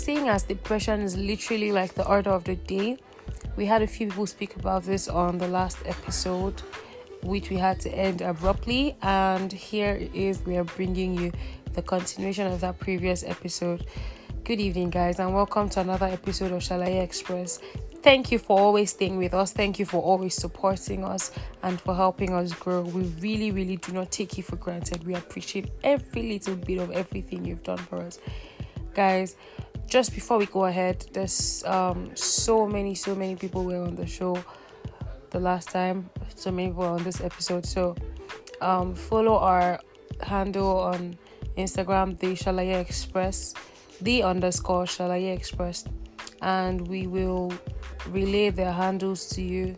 seeing as depression is literally like the order of the day, we had a few people speak about this on the last episode, which we had to end abruptly. And here is we are bringing you the continuation of that previous episode. Good evening, guys, and welcome to another episode of Shalaye Express. Thank you for always staying with us. Thank you for always supporting us and for helping us grow. We really, really do not take you for granted. We appreciate every little bit of everything you've done for us. Guys, just before we go ahead, there's um so many, so many people were on the show the last time. So many people on this episode. So um follow our handle on Instagram, the Shalaye Express, the underscore Shalaye Express, and we will relay their handles to you.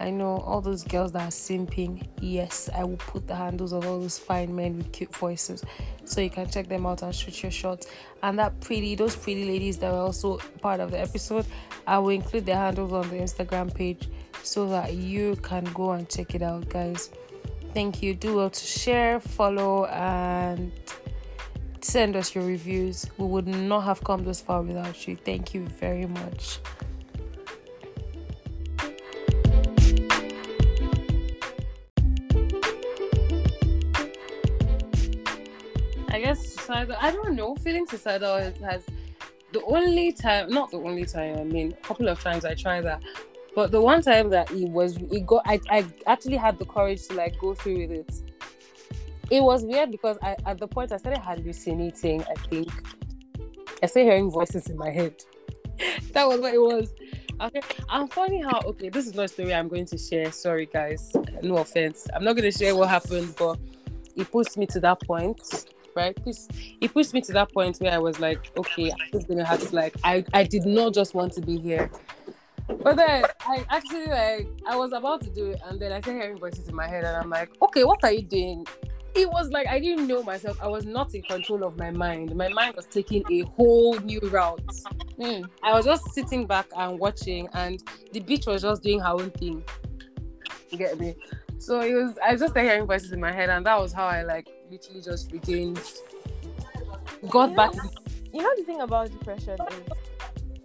I know all those girls that are simping. Yes, I will put the handles of all those fine men with cute voices so you can check them out and shoot your shots. And that pretty, those pretty ladies that were also part of the episode, I will include their handles on the Instagram page so that you can go and check it out, guys. Thank you. Do well to share, follow, and send us your reviews. We would not have come this far without you. Thank you very much. Suicidal. I don't know. Feeling suicidal has the only time, not the only time. I mean, a couple of times I tried that, but the one time that it was, it got. I, I actually had the courage to like go through with it. It was weird because I, at the point I started hallucinating. I think I started hearing voices in my head. that was what it was. Okay, I'm funny how okay. This is not a story I'm going to share. Sorry, guys. No offense. I'm not going to share what happened, but it pushed me to that point right? It it pushed me to that point where I was like, okay, I'm just gonna have to like I, I did not just want to be here. But then I actually like I was about to do it and then I started hearing voices in my head and I'm like, okay, what are you doing? It was like I didn't know myself. I was not in control of my mind. My mind was taking a whole new route. Mm. I was just sitting back and watching, and the beach was just doing her own thing. You get me? So it was. I was just started hearing voices in my head, and that was how I like literally just regained, got you back. Know, you know the thing about depression is,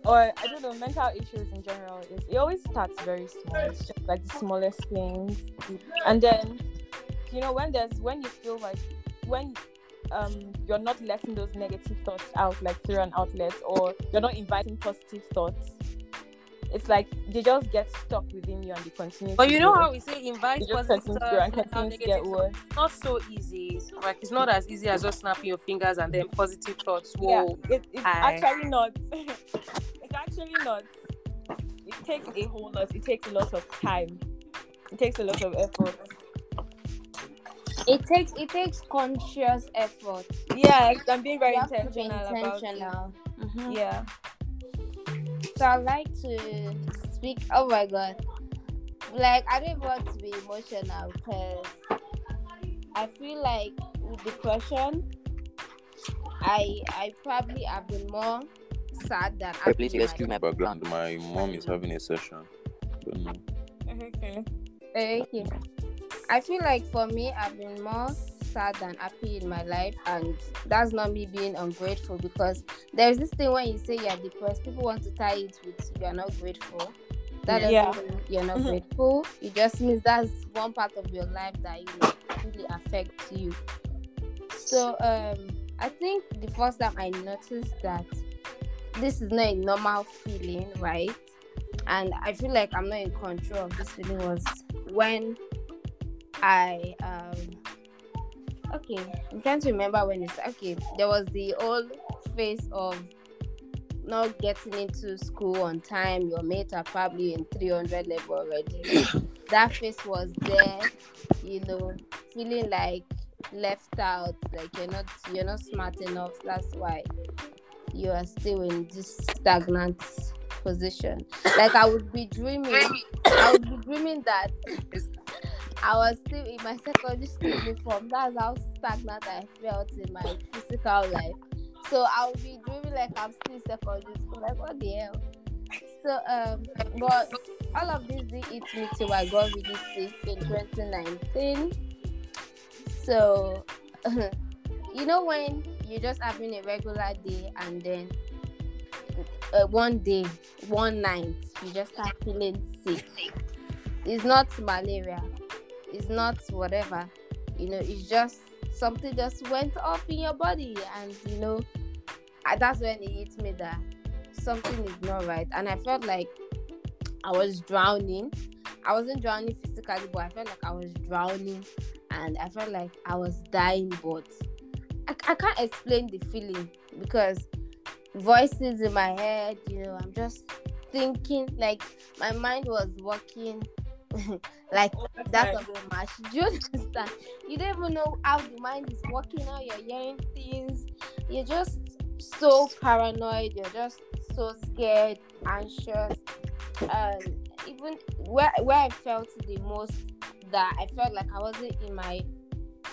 or I don't know, mental issues in general is it always starts very small. It's just like the smallest things, and then you know when there's when you feel like when um you're not letting those negative thoughts out like through an outlet or you're not inviting positive thoughts it's like they just get stuck within you and they continue. But you know grow. how we say invite positive and continue to get worse. Not so easy. Like it's not as easy as just snapping your fingers and then positive thoughts. Whoa, yeah, it, it's I... actually not. it's actually not. It takes a whole lot. It takes a lot of time. It takes a lot of effort. It takes it takes conscious effort. Yeah, I'm being very intentional, intentional. about it. Mm-hmm. Yeah. So I like to speak. Oh my god, like I don't want to be emotional because I feel like with depression, I I probably have been more sad than. Hey, please excuse my background. My mom is having a session. Don't know. Okay. Okay. I feel like for me, I've been more sad and happy in my life and that's not me being ungrateful because there's this thing when you say you're depressed people want to tie it with you're not grateful that doesn't yeah. mean you're not mm-hmm. grateful it just means that's one part of your life that you know, really affects you so um i think the first time i noticed that this is not a normal feeling right and i feel like i'm not in control of this feeling was when i um okay i'm trying to remember when it's okay there was the old phase of not getting into school on time. Your mates are probably in 300 level already. That phase was there you know feeling like left out like you're not you're not smart enough. That's why you are still in this stagnant position. Like i would be dreaming i would be dreaming that I was still in my secondary school uniform. That's how stagnant I felt in my physical life. So I'll be dreaming like I'm still secondary school. Like what the hell? So um, but all of this did hit me till I got really sick in 2019. So you know when you're just having a regular day and then uh, one day, one night, you just start feeling sick. It's not malaria. It's not whatever. You know, it's just something just went off in your body, and you know, that's when it hit me that something is not right, and I felt like I was drowning. I wasn't drowning physically, but I felt like I was drowning, and I felt like I was dying. But I, I can't explain the feeling because voices in my head, you know, I'm just thinking like my mind was working like that of a match. Do you understand? You don't even know how the mind is working, how you're hearing things. You're just so paranoid, you're just so scared, anxious. Um even where where I felt the most that I felt like I wasn't in my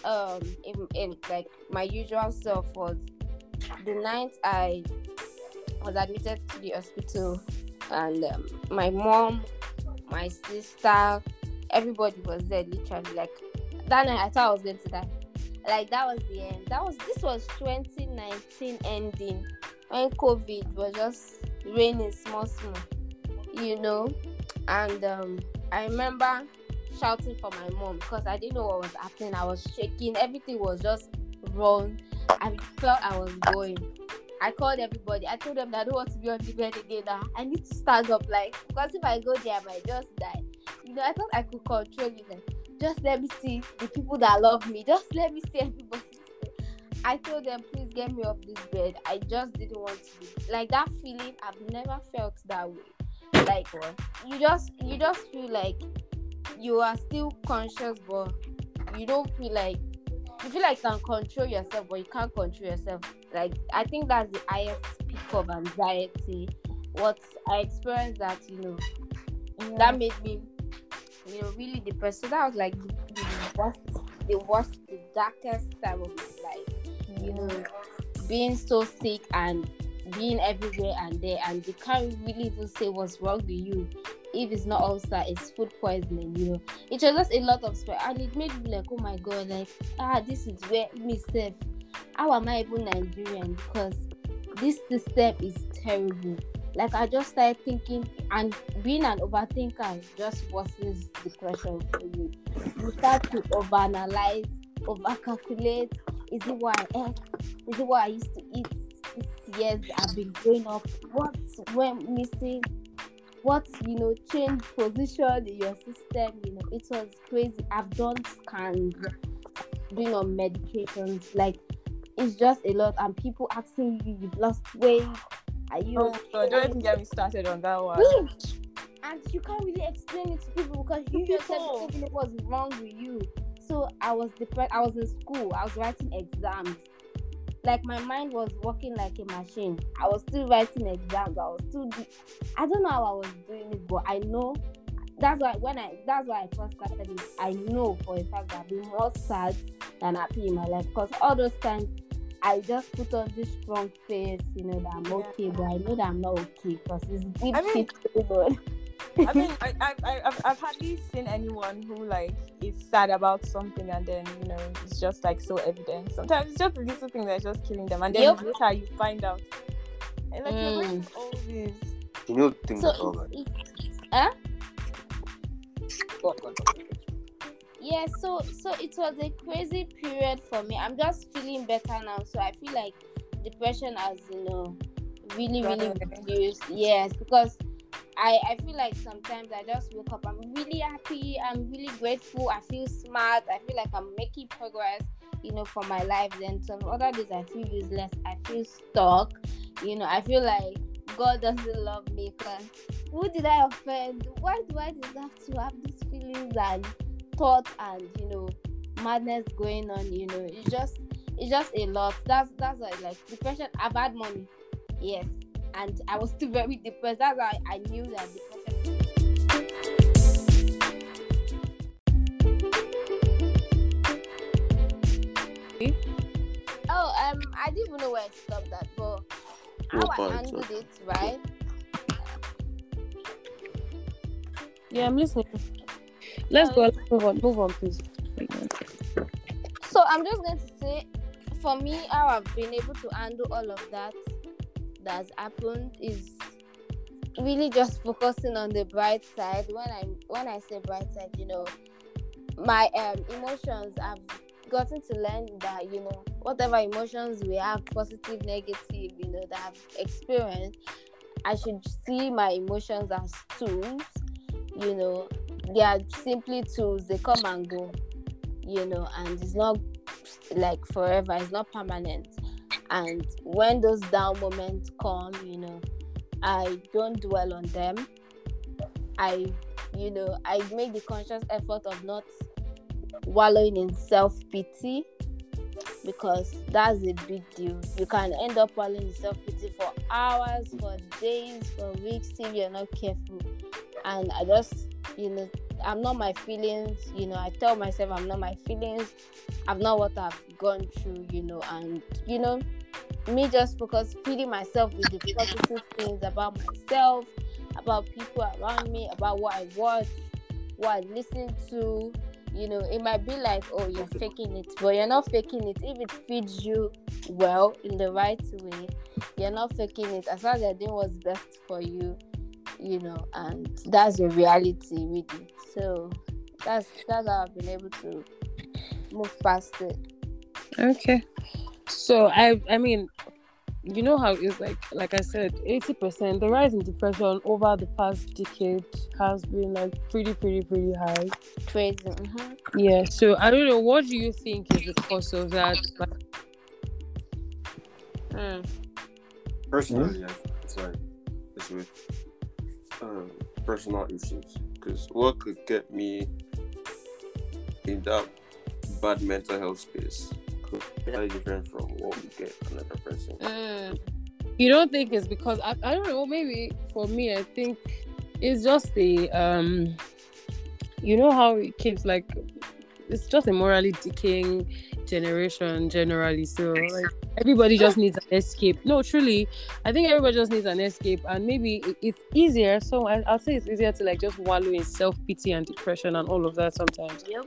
um in, in like my usual self was the night I was admitted to the hospital and um, my mom, my sister, everybody was there literally like that night I thought I was going to die. Like that was the end. That was this was 2019 ending when COVID was just raining small small, you know. And um, I remember shouting for my mom because I didn't know what was happening. I was shaking. Everything was just wrong. I felt I was going. I called everybody. I told them that I don't want to be on the bed again. Now I need to stand up, like because if I go there, I might just die. You know, I thought I could control it. Like, just let me see the people that love me. Just let me see everybody. I told them, please get me off this bed. I just didn't want to. Be. Like that feeling, I've never felt that way. Like you just, you just feel like you are still conscious, but you don't feel like you feel like you can control yourself, but you can't control yourself. Like I think that's the highest peak of anxiety. What I experienced that, you know, yeah. that made me, you know, really depressed. So that was like the, the worst, the worst, the darkest time of my life. You know, being so sick and being everywhere and there, and they can't really even say what's wrong with you if it's not ulcer, it's food poisoning, you know. It was just a lot of stress and it made me like, oh my god, like ah, this is where me safe. How am I even Nigerian? Because this system is terrible. Like I just started thinking and being an overthinker just forces depression for you. You start to overanalyze, overcalculate. Is it what I ate? Is it what I used to eat? Years I've been growing up. What went missing? what you know change position in your system you know it was crazy i've done scans being on medications like it's just a lot and people asking you you've lost weight are you oh, okay? don't even get me started on that one and you can't really explain it to people because you yourself know what's wrong with you so i was depressed i was in school i was writing exams like my mind was working like a machine. I was still writing exams. I was still. I don't know how I was doing it, but I know that's why when I that's why I first started it. I know for a fact that I've been more sad than happy in my life because all those times I just put on this strong face, you know, that I'm okay, but I know that I'm not okay because it's deep I mean, shit I mean, I, I, I, I've, I've hardly seen anyone who like is sad about something and then you know it's just like so evident. Sometimes it's just a little thing that's just killing them, and then yep. later you find out. And like mm. all this. You know, things so, all right. Huh? Yeah, so so it was a crazy period for me. I'm just feeling better now, so I feel like depression has you know really really reduced. Yes, because I, I feel like sometimes I just wake up, I'm really happy, I'm really grateful, I feel smart, I feel like I'm making progress, you know, for my life. Then some other days I feel useless, I feel stuck, you know, I feel like God doesn't love me because who did I offend? Why do I deserve to have these feelings and thoughts and you know madness going on? You know, it's just it's just a lot. That's that's like, like depression. I've had money, yes, and I was still very depressed. That's why I knew that depression. Oh, um, I didn't even know where I stopped that, but how I handled it, right? Yeah, I'm listening. Let's go. Let's move on. Move on, please. So I'm just going to say, for me, how I've been able to handle all of that that's happened is really just focusing on the bright side. When I when I say bright side, you know, my um emotions I've gotten to learn that you know whatever emotions we have, positive, negative, you know, that I've experienced, I should see my emotions as tools. You know, they are simply tools. They come and go. You know, and it's not like forever. It's not permanent. And when those down moments come, you know, I don't dwell on them. I, you know, I make the conscious effort of not wallowing in self pity because that's a big deal. You can end up wallowing in self pity for hours, for days, for weeks if you're not careful. And I just, you know, I'm not my feelings, you know, I tell myself I'm not my feelings, I'm not what I've gone through, you know, and you know, me just focus feeding myself with the positive things about myself, about people around me, about what I watch, what I listen to. You know, it might be like, oh, you're faking it, but you're not faking it. If it feeds you well in the right way, you're not faking it. As long as you're doing what's best for you, you know, and that's the reality, really. So that's that's how I've been able to move past it. Okay. So I I mean, you know how it's like like I said, eighty percent the rise in depression over the past decade has been like pretty pretty pretty high. Crazy. Mm-hmm. Yeah. So I don't know. What do you think is the cause of that? Mm. Personally, I think it's like it's with um, personal issues. Because what could get me in that bad mental health space different from what we get another person. Mm. You don't think it's because I, I don't know, maybe for me I think it's just the um you know how it keeps like it's just a morally decaying generation generally. So like everybody just needs an escape. No, truly, I think everybody just needs an escape, and maybe it's easier. So I, I'll say it's easier to like just wallow in self pity and depression and all of that sometimes. Yep.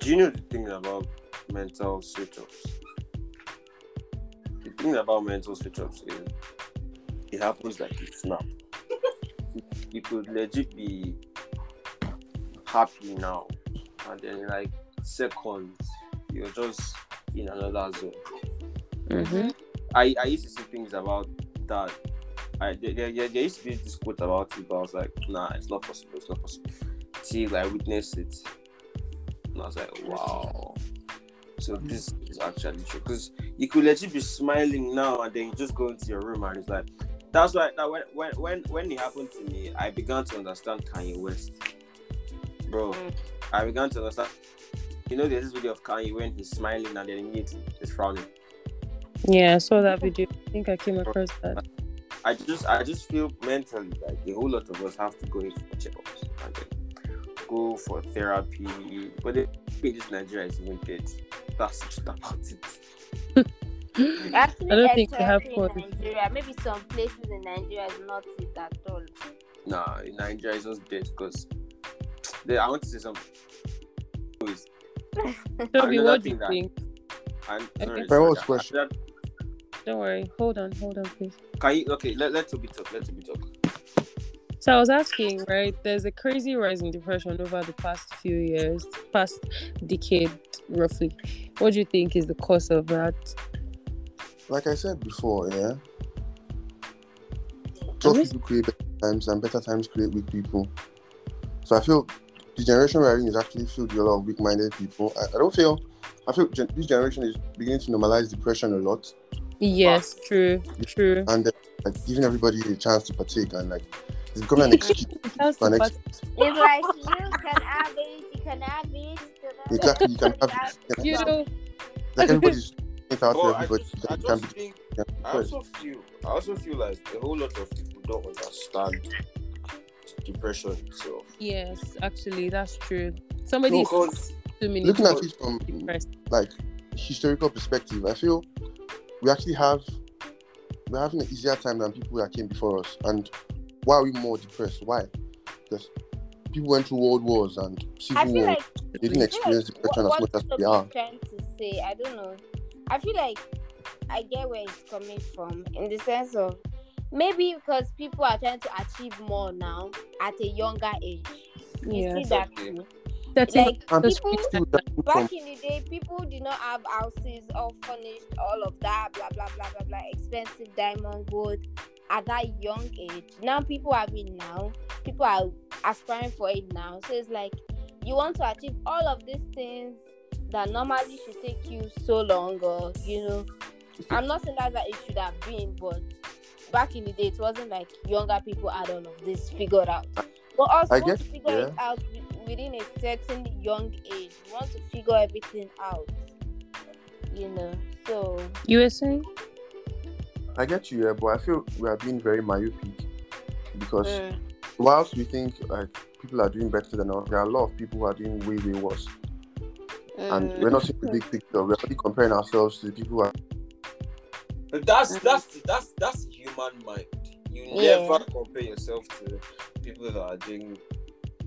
Do you know the thing about mental switch ups? The thing about mental switch ups is it happens like a snap. You could legit be happy now, and then like seconds, you're just in another zone. Mm-hmm. I, I used to see things about that. I there, there, there used to be this quote about it, but I was like, nah, it's not possible. It's not possible. Till I witnessed it, and I was like, wow. So this is actually true because you could legit be smiling now, and then you just go into your room and it's like. That's why that when when when when it happened to me, I began to understand Kanye West, bro. Mm. I began to understand. You know, there's this video of Kanye when he's smiling and then immediately he's frowning. Yeah, I saw that video. I think I came across that. I just I just feel mentally like a whole lot of us have to go in for checkups go for therapy. But the in this Nigeria is even dead. That's just about it. Actually, I don't think they have therapy in. Nigeria. Maybe some places in Nigeria is not it at all. Nah, in Nigeria is just dead because I want to say something. Please. Toby, what do you thing that- think? And Okay. sorry, But what was sorry, question? that- Don't worry. Hold on, hold on, please. Can you okay? Let let Toby talk. Let Toby talk. So I was asking, right? There's a crazy rise in depression over the past few years, past decade, roughly. What do you think is the cause of that? Like I said before, yeah. Tough people create better times and better times create weak people. So I feel the generation we're in is actually filled with a lot of weak-minded people. I, I don't feel I feel gen- this generation is beginning to normalize depression a lot Yes, true, true. and uh, like giving everybody a chance to partake and like it's becoming an excuse. It has for to an part- ex- It's like you can have it, you can have it. exactly, you can have you can have- know, like everybody's it out But for I everybody. just, I can just think yeah, I also feel I also feel like a whole lot of people don't understand depression itself. yes, actually, that's true. Somebody is Because two looking at it from depressed. like historical perspective, I feel we actually have we're having an easier time than people that came before us. And why are we more depressed? Why? Because people went through world wars and civil I feel war. like they didn't experience like depression what, as much as we are. is trying to say, I don't know. I feel like I get where it's coming from in the sense of maybe because people are trying to achieve more now at a younger age. You Yeah. see that Okay. too. Setting Like people people that come back in the day, people did not have houses all furnished, all of that, blah blah blah blah blah, expensive diamond gold at that young age. Now people have it now. People are aspiring for it now. So it's like you want to achieve all of these things that normally should take you so long, or you know. I'm not saying that's that it should have been, but back in the day, it wasn't like younger people had all of this figured out. But also I guess, to figure it out within a certain young age. You want to figure everything out. You know. So You were saying? I get you, yeah, but I feel we are being very myopic because mm, whilst we think like people are doing better than us, there are a lot of people who are doing way, way worse. And mm, we're not seeing the big picture. We're only comparing ourselves to the people who are that's Mhm. that's that's that's human mind. You Yeah. never compare yourself to people that are doing.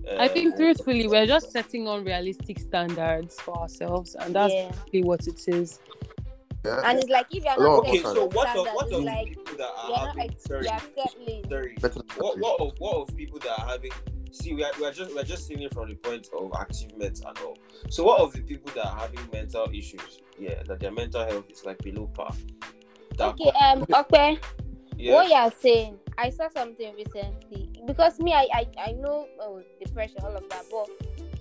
Uh, I think truthfully, we're just setting unrealistic standards for ourselves, and that's yeah. really what it is. Yeah, And it's like if you're A lot not Okay, setting so what of what it's of like the people that you're having ex- sorry, settling. sorry, better what what of what of people that are having see we are, we are just we're just seeing it from the point of achievement and all. So what of the people that are having mental issues? Yeah, that their mental health is like below par. That Okay, um, okay. yeah. What you're saying, I saw something recently because me, I, I, I know oh, depression, all of that, but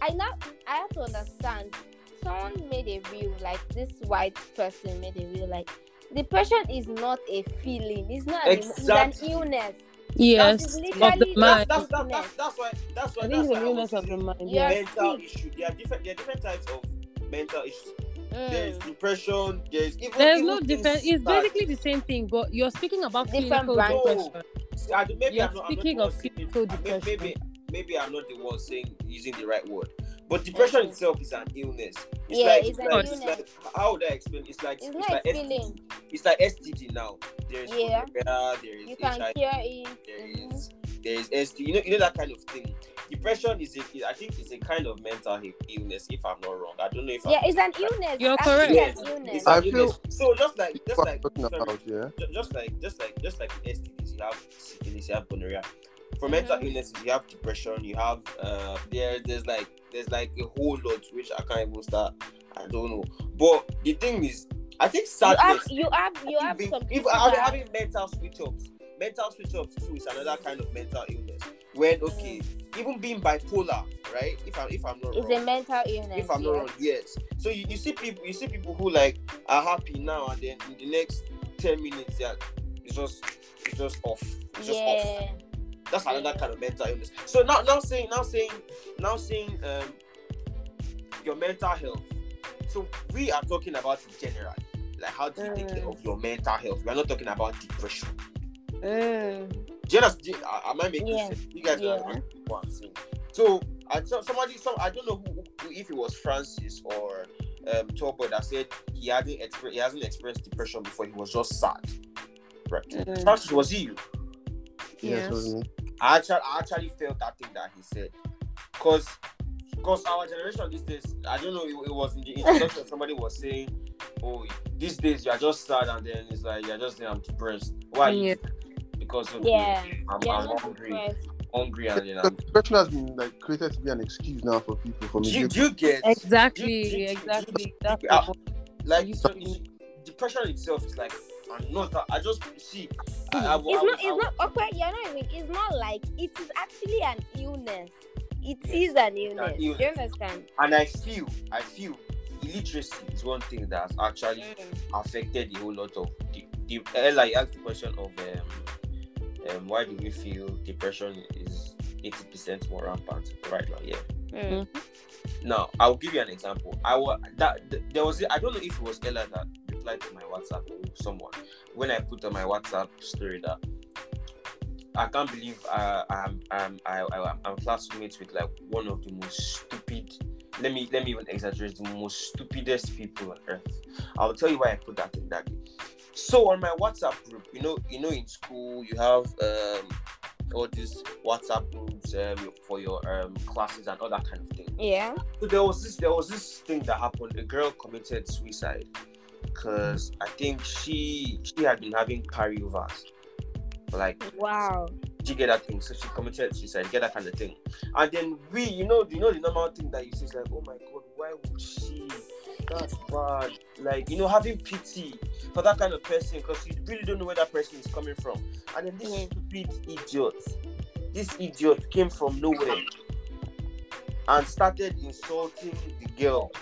I now I have to understand. Someone made a reel, like this white person made a reel, like depression is not a feeling, it's not an, emo- Exactly. it's an illness. Yes, That's of the mind. that's, that's, that's, that's why that's why I think that's why an I was illness of the mind. Yeah. Yeah. mental sick. issue. There are different there are different types of mental issues. There is Mm. depression. There is even There's even no difference. It's that- basically the same thing, but you're speaking about Different clinical brands. depression. See, I, maybe You're I'm not, speaking I'm not of the one saying- clinical maybe, maybe maybe I'm not the one saying using the right word. But depression itself is an illness. It's Yeah, like it's it's, an like, it's illness. like how would I explain? It's like It's it's, like a STD. feeling. It's like STD now. There is Yeah. gonorrhea, there is You can HIV, cure it. there mhm. is there is ST. You know, you know that kind of thing. Depression is a, I think it's a kind of mental illness. If I'm not wrong, I don't know if Yeah, I'm it's an illness. You're It's actually correct. an illness. It's I an feel- illness. So just like just like sorry, about, yeah. just like just like just like in STDs, you have syphilis, you have gonorrhea. For mental Mhm. illnesses, you have depression, you have uh there there's like there's like a whole lot which I can't even start. I don't know. But the thing is, I think You have, sadness. you have, you have some if people having, mental switch ups, mental switch ups too is another kind of mental illness. When okay, even being bipolar, right? If I'm if I'm not It's wrong, a mental illness. if I'm not wrong, yes. So you, you see people, you see people who like are happy now and then in the next ten minutes, yeah, it's just it's just off. It's just off. That's another kind of mental illness. So now now saying now saying now saying um your mental health. So we are talking about in general, Like how do you take care Mm. of your mental health? We are not talking about depression. Mm. Do you understand? Am I making Yeah. sense? You guys Yeah. understand what I'm saying. So I saw somebody, some I don't know who, who if it was Francis or um Tobo that said he hadn't experienced he hasn't experienced depression before. He was just sad. Right. Mm. Francis, was he you? Yes, it was I actually, I actually felt that thing that he said, cause, cause our generation these days, I don't know, it, it was in the introduction. somebody was saying, "Oh, these days you are just sad, and then it's like you're just saying I'm depressed. Why? Yeah. Because of Yeah. I'm, Yeah, I'm not hungry, depressed. hungry, and then Because I'm. depression has been like created to be an excuse now for people for Do you, do you get Exactly, Do you- do exactly. That's Uh, the point. like You so, see- depression itself is like another. I just see. I, I, I, It's not. I- It's not. Okay, you're not even. It's not like it is actually an illness. It is an illness. Do you understand? and I feel, I feel, illiteracy is one thing that has actually Mm. affected a whole lot of the, the Ella you asked the question of um, um why do we feel depression is 80% more rampant right now yeah Mm. now i'll give you an example i was that th- there was i don't know if it was ella that to my whatsapp or someone when i put on my whatsapp story that i can't believe uh, i'm i'm I, I, i'm classmates with like one of the most stupid let me let me even exaggerate the most stupidest people on earth. I'll tell you why i put that in that. So on my whatsapp group you know you know in school you have um all these whatsapp groups um, for your um classes and all that kind of thing. Yeah. so there was this there was this thing that happened. A girl committed suicide because i think she she had been having carryovers Like, Wow. do you get that thing? So she committed suicide, get that kind of thing. And then we, you know, you know the normal thing that you see is like, oh my god, why would she? That's bad. Like, you know, having pity for that kind of person because you really don't know where that person is coming from. And then this stupid idiot, this idiot came from nowhere and started insulting the girl.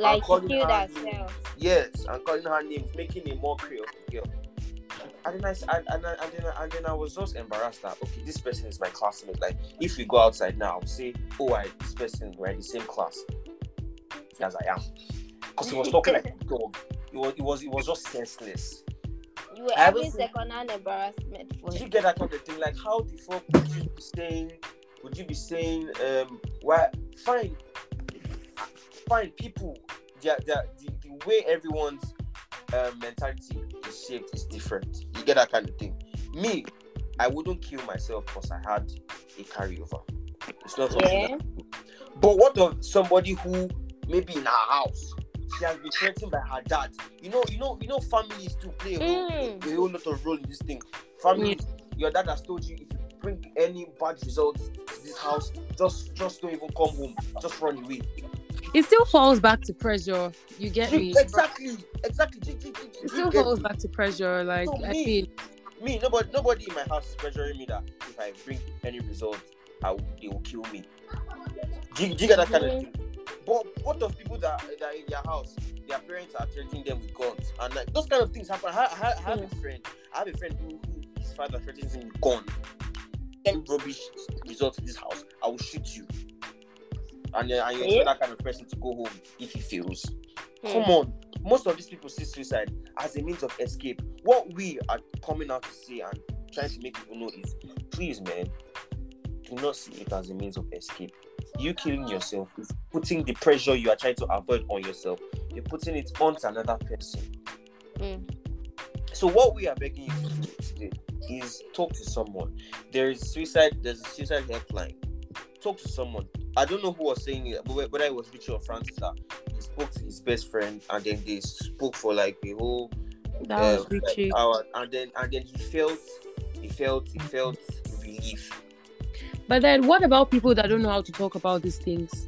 Like calling she killed her herself. Yes, and calling her names, making a mockery of the girl. And then I, and, and, and, then, I- and then I was just embarrassed that okay, this person is my classmate. Like, if we go outside now, I'll say, oh, I this person we're in the same class as I am, because he was talking like a dog. It was, it was, it was just senseless. You were having second-hand embarrassment for Did you get that kind of thing? Like, how the fuck would you be saying? Would you be saying, um, why? Fine, fine. People, they're, the, the way everyone's um, mentality is shaped is different. You get that kind of thing. Me, I wouldn't kill myself because I had a carryover. It's not something. Yeah. that- but what of somebody who maybe in her house she has been threatened by her dad? You know, you know, you know, families to play a whole, Mm. a whole lot of role in this thing. Families, your dad has told you if you bring any bad results to this house, just just don't even come home. Just run away. It still falls back to pressure. You get me? Exactly, exactly. It still falls back to pressure. Like So I me- mean, me, nobody, nobody in my house is pressuring me that if I bring any result, I will, they will kill me. Do you, do you get that kind of thing? But what of people that that are in their house, their parents are threatening them with guns, and like those kind of things happen. I, I, I have a friend, I have a friend who, who his father threatens him with gun. Any rubbish result in this house, I will shoot you. And you expect Yeah. that kind of person to go home if he fails. Hmm. Come on. Most of these people see suicide as a means of escape. What we are coming out to say and trying to make people know is please, man, do not see it as a means of escape. You killing yourself is putting the pressure you are trying to avoid on yourself. You're putting it onto another person. Mm. So what we are begging you to do today is talk to someone. There is suicide. There's a suicide helpline. Talk to someone. I don't know who was saying it, but whether it was Richard or Francis that he spoke to his best friend, and then they spoke for like a whole that uh, was Richie. hour, and then and then he felt, he felt, he felt relief. But then, what about people that don't know how to talk about these things?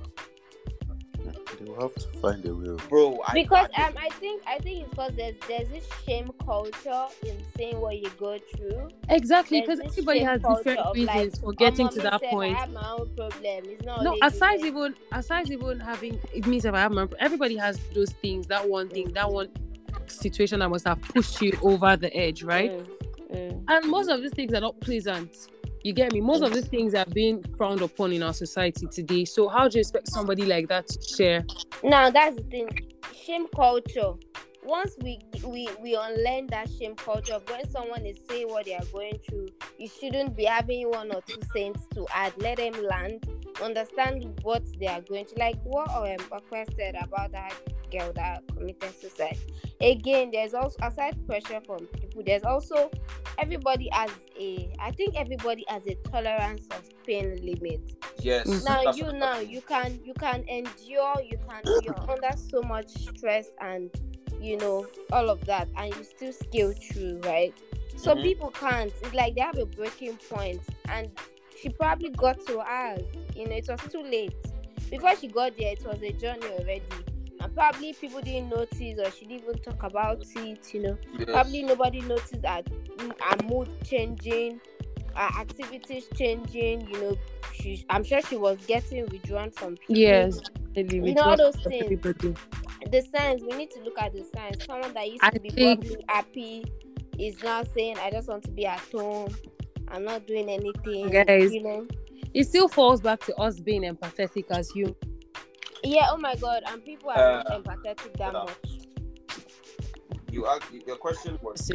They will have to find a way. Bro, I, because I, um, I think I think it's because there's there's this shame culture in saying what you go through. Exactly, because everybody has different reasons like, for getting "Oh, to that point. I have my own problem. It's not No, aside you." even aside even having it means if I have my everybody has those things, that one thing, that one situation that must have pushed you over the edge, right? Mm, mm. And most of these things are not pleasant. You get me? Most of these things are being frowned upon in our society today. So how do you expect somebody like that to share? Now that's the thing. Shame culture. Once we we we unlearn that shame culture of when someone is saying what they are going through, you shouldn't be having one or two cents to add. Let them land, understand what they are going to. Like what um Bakwe said about that girl that committed suicide. Again, there's also aside pressure from people. There's also everybody has a. I think everybody has a tolerance of pain limit yes. Mm. now that's you what- now you can you can endure you can you're under so much stress and you know all of that and you still scale through right so Mhm. people can't it's like they have a breaking point and she probably got to ours you know it was too late. Before she got there it was a journey already. And probably people didn't notice or she didn't even talk about it you know. Yes. probably nobody noticed her, her mood changing her activities changing you know. She i'm sure she was getting withdrawn from people Yes, definitely, You know, all those things. everybody. the signs we need to look at the signs. Someone that used I to be think- happy is now saying i just want to be at home i'm not doing anything Guys. you know It still falls back to us being empathetic as humans. yeah oh my god and people are Uh, not empathetic that hold much you asked your question was So,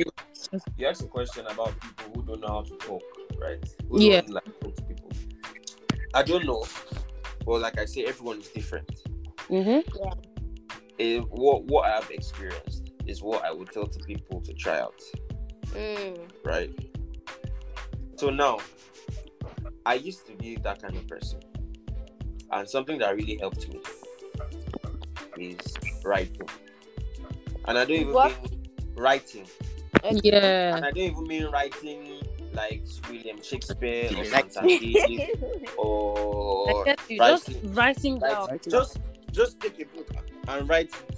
you asked a question about people who don't know how to talk, right? Who Yeah. don't like talk to people. I don't know. Well, like I say, everyone is different. mhm. Eh, what what I have experienced is what I would tell to people to try out, Mm, right? So now, I used to be that kind of person, and something that really helped me is writing. And I don't even What? mean writing. Yeah. And I don't even mean writing like William Shakespeare or Like- Santandini I or get you. Just writing. writing down. Like, just just take a book and write it.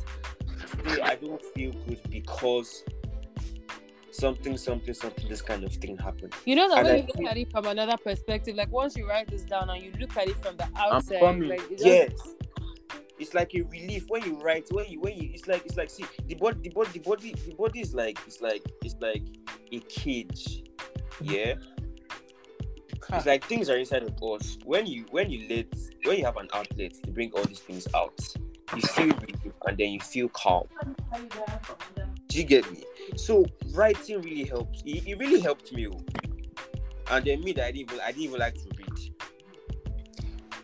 Today I don't feel good because something, something, something, this kind of thing happened. You know that And when I you look feel- at it from another perspective, like once you write this down and you look at it from the outside, coming. like it Yes. It's like a relief when you write, when you when you it's like it's like see the body the body the body the body is like it's like it's like a cage. Yeah. It's like things are inside of us. When you when you let when you have an outlet to bring all these things out, you feel relief and then you feel calm. Do you get me? So writing really helps. It, it really helped me. oh. And then me that I didn't even I didn't even like to read.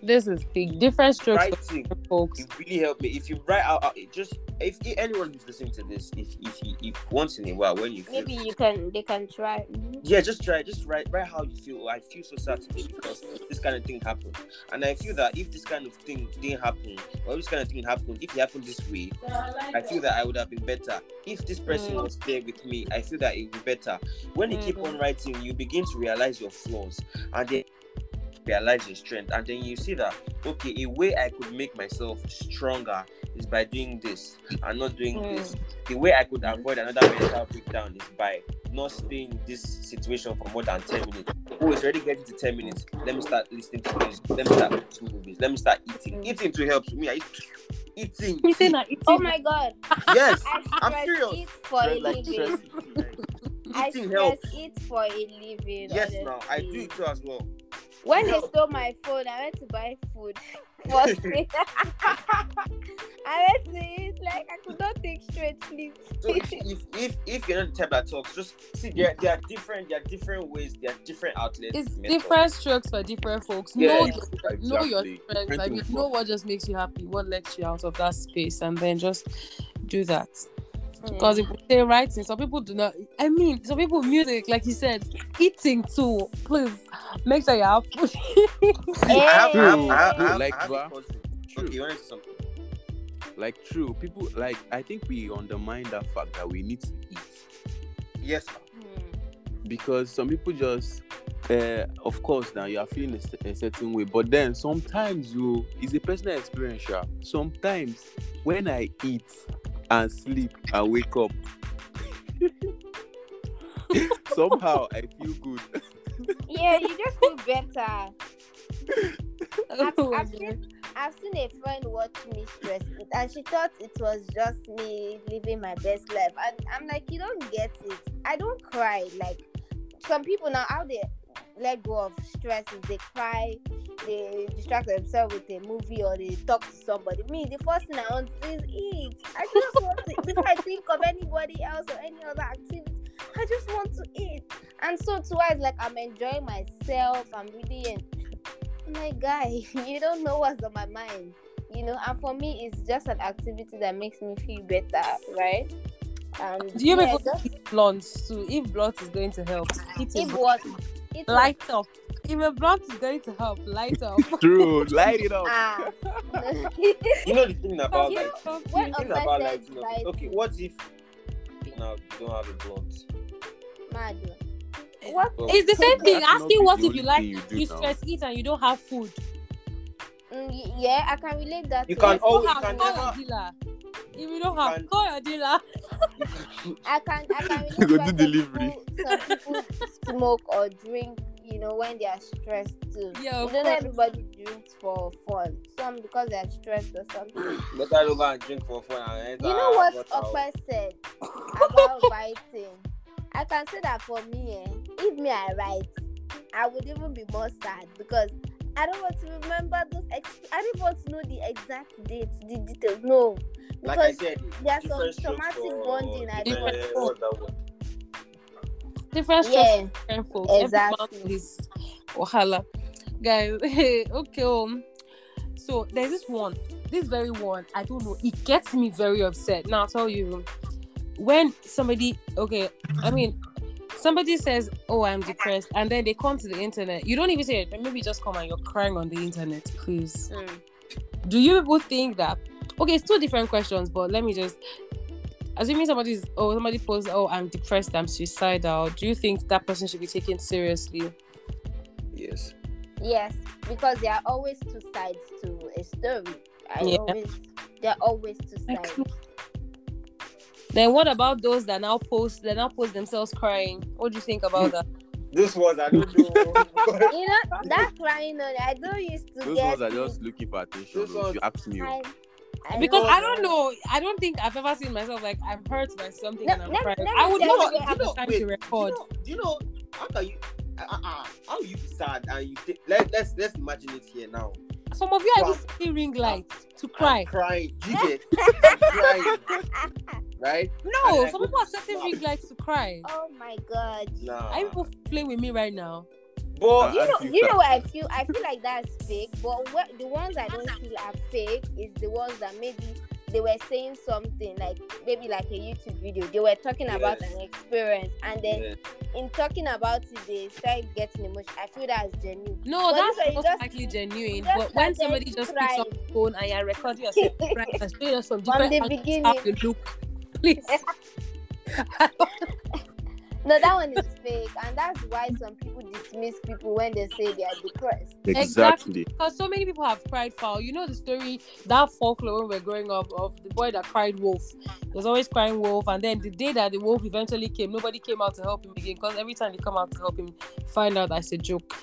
this is big. Different strokes Writing folks. it really helped me. If you write out, out- it just if, if anyone who's listening to this, if if, you, if once in a while when you feel, Maybe you can. They can try. Yeah, just try, just write, write how you feel. I feel so sad today because this kind of thing happened, and I feel that if this kind of thing didn't happen, or this kind of thing happened, if it happened this way, I feel that I would have been better. If this person Mm. was there with me, I feel that it would be better. When you keep on writing, you begin to realize your flaws, and then realize your strength, and then you see that okay, a way I could make myself stronger is by doing this and not doing Mm. this. The way I could avoid another mental breakdown is by not staying in this situation for more than 10 minutes. Oh, it's already getting to 10 minutes. Let me start listening to music. Let me start watching movies. Let me start eating. Eating to help me. I eat eating. You say that Oh my god! Yes, I I'm serious. for a Like stress eating, like, I eating stress helps. eat for a living. Yes, now I do honestly. it too as well. When they stole my phone, I went to buy food. First thing. I went to eat like I could not think straight, please. So if, if if if you're not the type that talks, just see there there are different there are different ways, there are different outlets. It's methods. different strokes for different folks. Yeah, know, yeah, your, know your exactly. strengths. Depends I on mean, what- know what just makes you happy, what lets you out of that space, and then just do that. Because hmm. if we say writing, some people do not. I mean, some people music, like you said, eating too. Please make sure you have food. See, I have, I have, I have, I have, Like, I have a True. Okay, you want to say something? Like true, people like I think we undermine that fact that we need to eat Yes, ma'am. Hmm. because some people just, uh, of course, now you are feeling a, a certain way, but then sometimes you it's a personal experience. sha. Sometimes when I eat and sleep and wake up, somehow I feel good. Yeah, you just feel better. I've, Oh, I've seen, I've seen a friend watch me stress eat, and she thought it was just me living my best life. And I'm like, you don't get it. I don't cry. Like some people now, how they let go of stress is they cry, they distract themselves with a movie or they talk to somebody. Me, the first thing I want is eat. I just want to before I think of anybody else or any other activity. I just want to eat. And so too, it's like I'm enjoying myself. I'm really en- my guy, you don't know what's on my mind, you know. And for me, it's just an activity that makes me feel better, right? And Do you yeah, people just eat blunts too? If blunt is going to help, eat a if what it was- light up. If a blunt is going to help, light up. True, light it up. ah. You know the thing about You like know, when the thing about said lighting up. light- Okay, what if now you don't have a blunt? Mad. What? Well, It's the same thing. Asking what if you like thing you do you now. stress eat and you don't have food. Mm, yeah, I can relate that. You can it. always- Call you can call never- your dealer. If you don't have, can- call your dealer. I can I can Go relate do why some delivery. people- Some people smoke or drink, you know, when they are stressed too. Yeah, you of know, not everybody drinks for fun. Some because they are stressed or something. Better to go and drink for fun and You know what water out. Okwe said about writing? I can say that for me, eh, if me I write, I would even be more sad because I don't want to remember those. Ex- I don't want to know the exact dates, the details. No, Like I because said, there are some traumatic bonding. I don't want. different- what that word? Different Yeah, for different folks. Exactly. is wahala. Guys, okay. Um, so there's this one, this very one, I don't know, it gets me very upset. Now I'll tell you when somebody okay, I mean somebody says, Oh, I'm depressed, and then they come to the internet. You don't even say it, maybe just come and you're crying on the internet, please. Mm. do you people think that okay it's two different questions but let me just assuming somebody's oh somebody posts oh I'm depressed, I'm suicidal. Do you think that person should be taken seriously? Yes. Yes, because there are always two sides to a story. I Yeah. always there are always two sides. Then what about those that now post that now post themselves crying? What do you think about that? This was I don't know. You know that crying on I don't used to Those get ones are just looking for attention. Those If ones- you ask me, oh. I, I Because know I don't know, I don't think I've ever seen myself like I'm hurt by something No, and I'm let- crying. let I would tell not you even have the time wait, to record. Do you, know, do you know how can you? Uh, uh, uh, how you be sad and you think, let let's let's imagine it here now. Some of you are just even seeing ring lights to I'm cry. crying. You I'm crying, right? No, And some go people are to setting stop. ring lights to cry. Oh my god. Nah. Are you people playing with me right now? But You know, I feel you know what I feel? I feel like that's fake. But what, the ones I don't feel are fake is the ones that maybe they were saying something like maybe like a YouTube video. They were talking about an experience, and then yeah. in talking about it, they started getting emotional. I feel that's genuine. No, But that's this one, most just- likely genuine. But when somebody just picks up the phone and you're recording yourself crying and showing us from From different the angles beginning. how you look, please. No, that one is fake, and that's why some people dismiss people when they say they are depressed. Exactly. Because so many people have cried foul. You know the story that folklore when we we're growing up of the boy that cried wolf. He was always crying wolf, and then the day that the wolf eventually came, nobody came out to help him again. Because every time they come out to help him, find out that's a joke.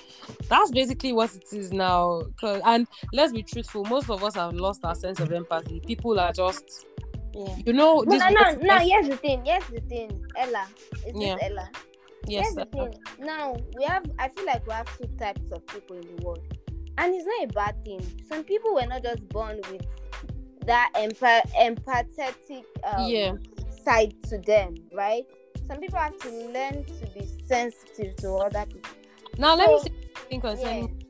That's basically what it is now. 'Cause- and let's be truthful, most of us have lost our sense of empathy. People are just, Yeah. you know, No, this no, no, no. yes, Here's the thing. Here's the thing. Ella, is Yeah. this Ella? yes, Here's the thing. Now we have. I feel like we have two types of people in the world, and it's not a bad thing. Some people were not just born with that empa- empathetic um, Yeah. side to them, right? Some people have to learn to be sensitive to other people. Now let me So, say something concerning.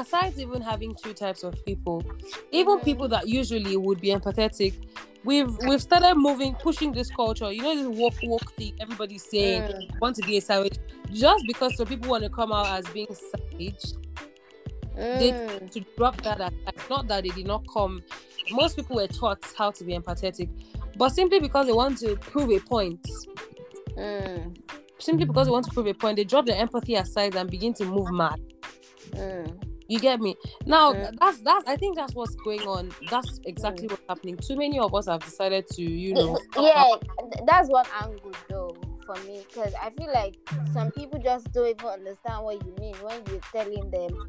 Aside even having two types of people, even Mhm. people that usually would be empathetic, we've we've started moving, pushing this culture. You know this walk walk thing everybody's saying Mm, want to be a savage. Just because some people want to come out as being savage, they mm, to drop that. Not that they did not come. Most people were taught how to be empathetic, but simply because they want to prove a point. mm, Simply because they want to prove a point, they drop their empathy aside and begin to move mad. mm. You get me? Now Mm. that's that's I think that's what's going on. That's exactly what's happening. Too many of us have decided to, you know, yeah, th- that's one angle though for me because I feel like some people just don't even understand what you mean when you're telling them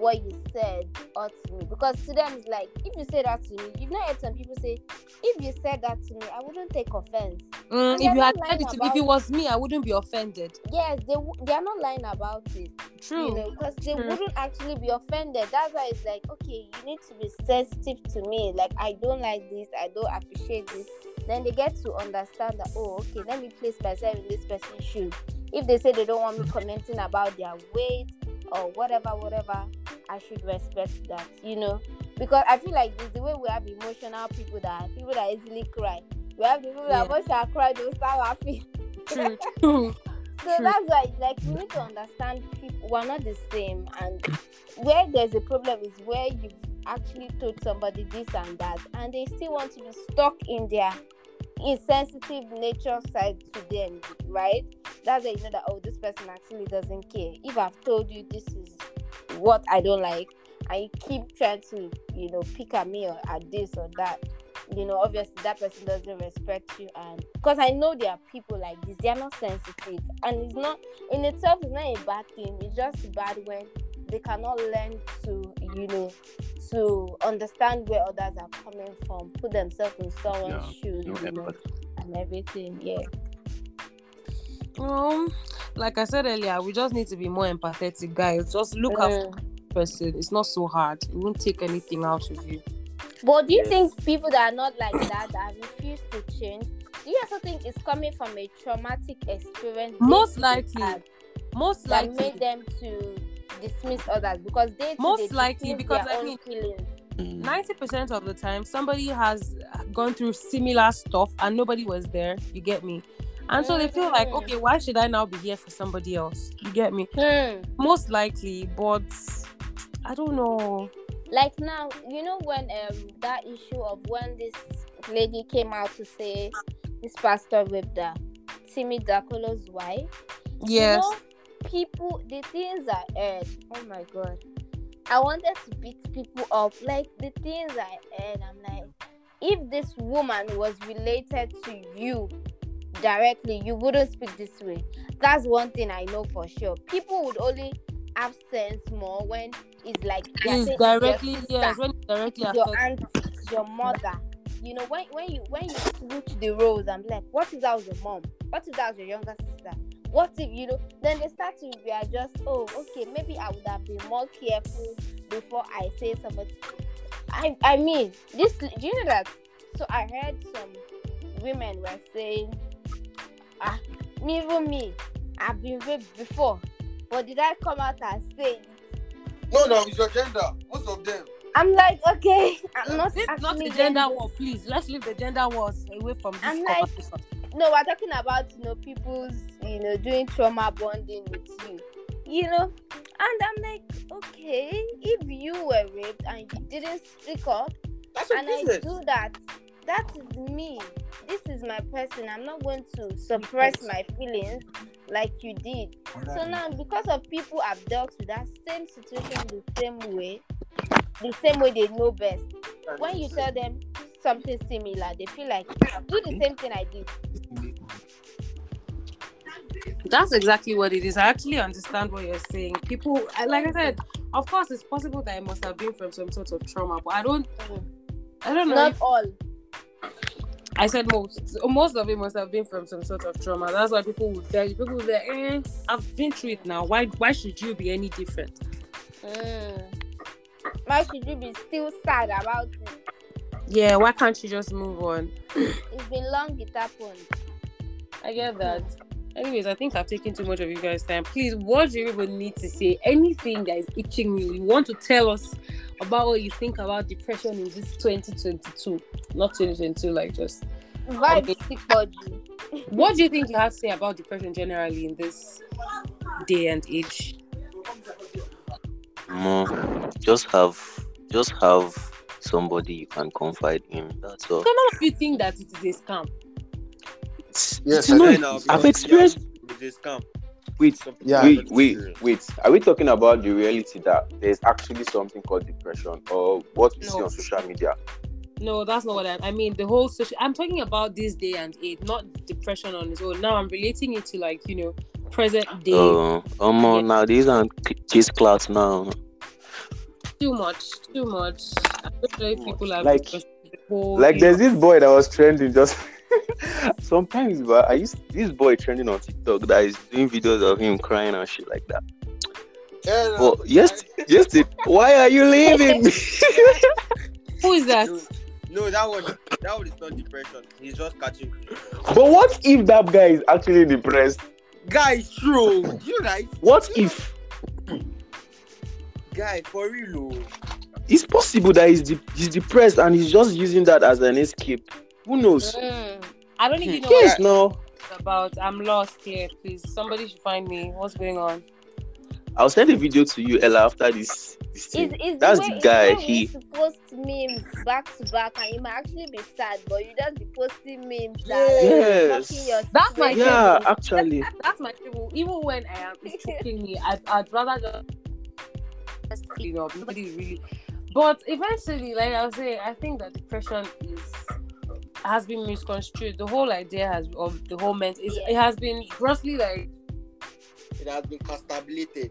what you said or to me because to them it's like if you say that to me, you've not heard some people say if you said that to me, I wouldn't take offense. Mm, if you had said it to me, if it was me, I wouldn't be offended. Yes, they they are not lying about it. True. you know, because they True. wouldn't actually be offended. That's why it's like, okay, you need to be sensitive to me. Like, I don't like this, I don't appreciate this. Then they get to understand that, oh, okay, let me place myself in this person's shoes. If they say they don't want me commenting about their weight or whatever, whatever, I should respect that, you know, because I feel like it's the way we have emotional people that people that easily cry. We have the people that Yeah. once they cry, they'll start laughing. True. True. So True. that's why, like, we need to understand people we're not the same, and where there's a problem is where you've actually told somebody this and that, and they still want to be stuck in their insensitive nature side to them, right? That's why you know that oh, this person actually doesn't care. If I've told you this is what I don't like, and you keep trying to, you know, pick at me or at this or that, you know, obviously that person doesn't respect you. And because I know there are people like this, they are not sensitive, and it's not in itself, it's not a bad thing. It's just bad when they cannot learn to, you know, to understand where others are coming from, put themselves in someone's Yeah, shoes, No you know, and everything. Yeah. Um, like I said earlier, we just need to be more empathetic, guys. Just look after Mm. the person. It's not so hard. It won't take anything out of you. But do you Yes. think people that are not like that, that refuse to change, do you also think it's coming from a traumatic experience? Most likely. had Most that likely, made them to dismiss others because they Most likely, because, their I mean. Mm. ninety percent of the time, somebody has gone through similar stuff and nobody was there. You get me? And so they feel like, Mhm. okay, why should I now be here for somebody else? You get me? Hmm. Most likely, but I don't know. Like now, you know when um that issue of when this lady came out to say this pastor raped her, Timi Dakolo's wife. Yes. You know, people, the things I heard, oh my god. I wanted to beat people up. Like the things I heard, I'm like, if this woman was related to you directly, you wouldn't speak this way. That's one thing I know for sure. People would only have sense more when it's like It's saying it's your directly sister, yes, when directly your auntie, your mother. You know, when when you when you switch the roles, I'm like, what if that was your mom? What if that was your younger sister? What if you know? Then they start to be readjust. Oh, okay, maybe I would have been more careful before I say something. I I mean, this. Do you know that? So I heard some women were saying, ah, me even me, I've been raped before, but did I come out and say? No, no, it's your gender. Most of them. I'm like, okay, I'm not. This not the them gender war, please. Let's leave the gender wars away from this I'm like- conversation. no, we're talking about you know people's you know doing trauma bonding with you, you know, and I'm like, okay, if you were raped and you didn't speak up, That's and I do that, that is me. This is my person. I'm not going to suppress my feelings like you did. So now, because of people dealt with that same situation the same way, the same way they know best. When you tell them something similar, they feel like do the same thing I did. That's exactly what it is. I actually understand what you're saying. People, like I said, of course, it's possible that it must have been from some sort of trauma, but I don't, I don't know. Not if- all. I said most. Most of it must have been from some sort of trauma. That's why people would tell you. People would say, eh, "I've been through it now. Why? Why should you be any different?" Mm. Why should you be still sad about it? Yeah. Why can't you just move on? It's been long it happened. I get that. Anyways, I think I've taken too much of you guys' time. Please, what do you even need to say? Anything that is itching you, you want to tell us about what you think about depression in this 2022, not 2022, like just. Vibe Okay. sick body. What do you think you have to say about depression generally in this day and age? More, just have just have somebody you can confide in. That's all. So none of you think that it is a scam. It's, Yes, it's I know. I've because experienced. With this scam. Wait, Yeah, wait, wait, wait. Are we talking about the reality that there's actually something called depression, or what we see on social media? No, that's not what I, I mean. The whole social. I'm talking about this day and age, not depression on its own. Now I'm relating it to like you know present day. Oh, um, Yeah. now these are chase class now. Too much, too much. I don't know if people have Like- the whole. Like there's this boy that was trending just sometimes, but I used this boy trending on TikTok that is doing videos of him crying and shit like that. Yeah, no, Well, yes, yes. It, why are you leaving me? Who is that? No, no, that one, that one is not depression. He's just catching. but what if that guy is actually depressed? Guy, true. You know, like, What if guy, for real, oh. it's possible that he's de- he's depressed and he's just using that as an escape? Who knows? Mm. I don't even know Yes, what no. about. I'm lost here. Please, somebody should find me. What's going on? I'll send a video to you, Ella, after this. this Is, is That's the, way, the is guy. The way He used to post memes back to back, and you might actually be sad, but you just be posting memes that Yes. mocking your That's my situation. yeah, actually. That's my trouble. Even when I am it's choking me, I'd, I'd rather just you know nobody really. But eventually, like I was saying, I think that depression is has been misconstrued. The whole idea has of the whole ment is it has been grossly like it has been constabilited.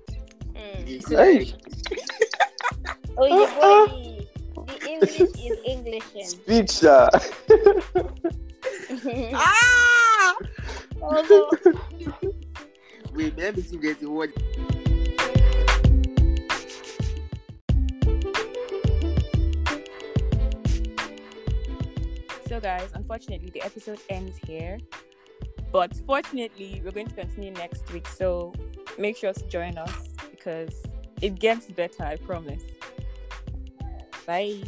Mm. Hey, Oh, you boy, the English is English. speech. Uh, Ah! Although, Wait, let me see if there's a word. So, guys, unfortunately, the episode ends here. But fortunately, we're going to continue next week. So, make sure to join us because it gets better, I promise. Bye.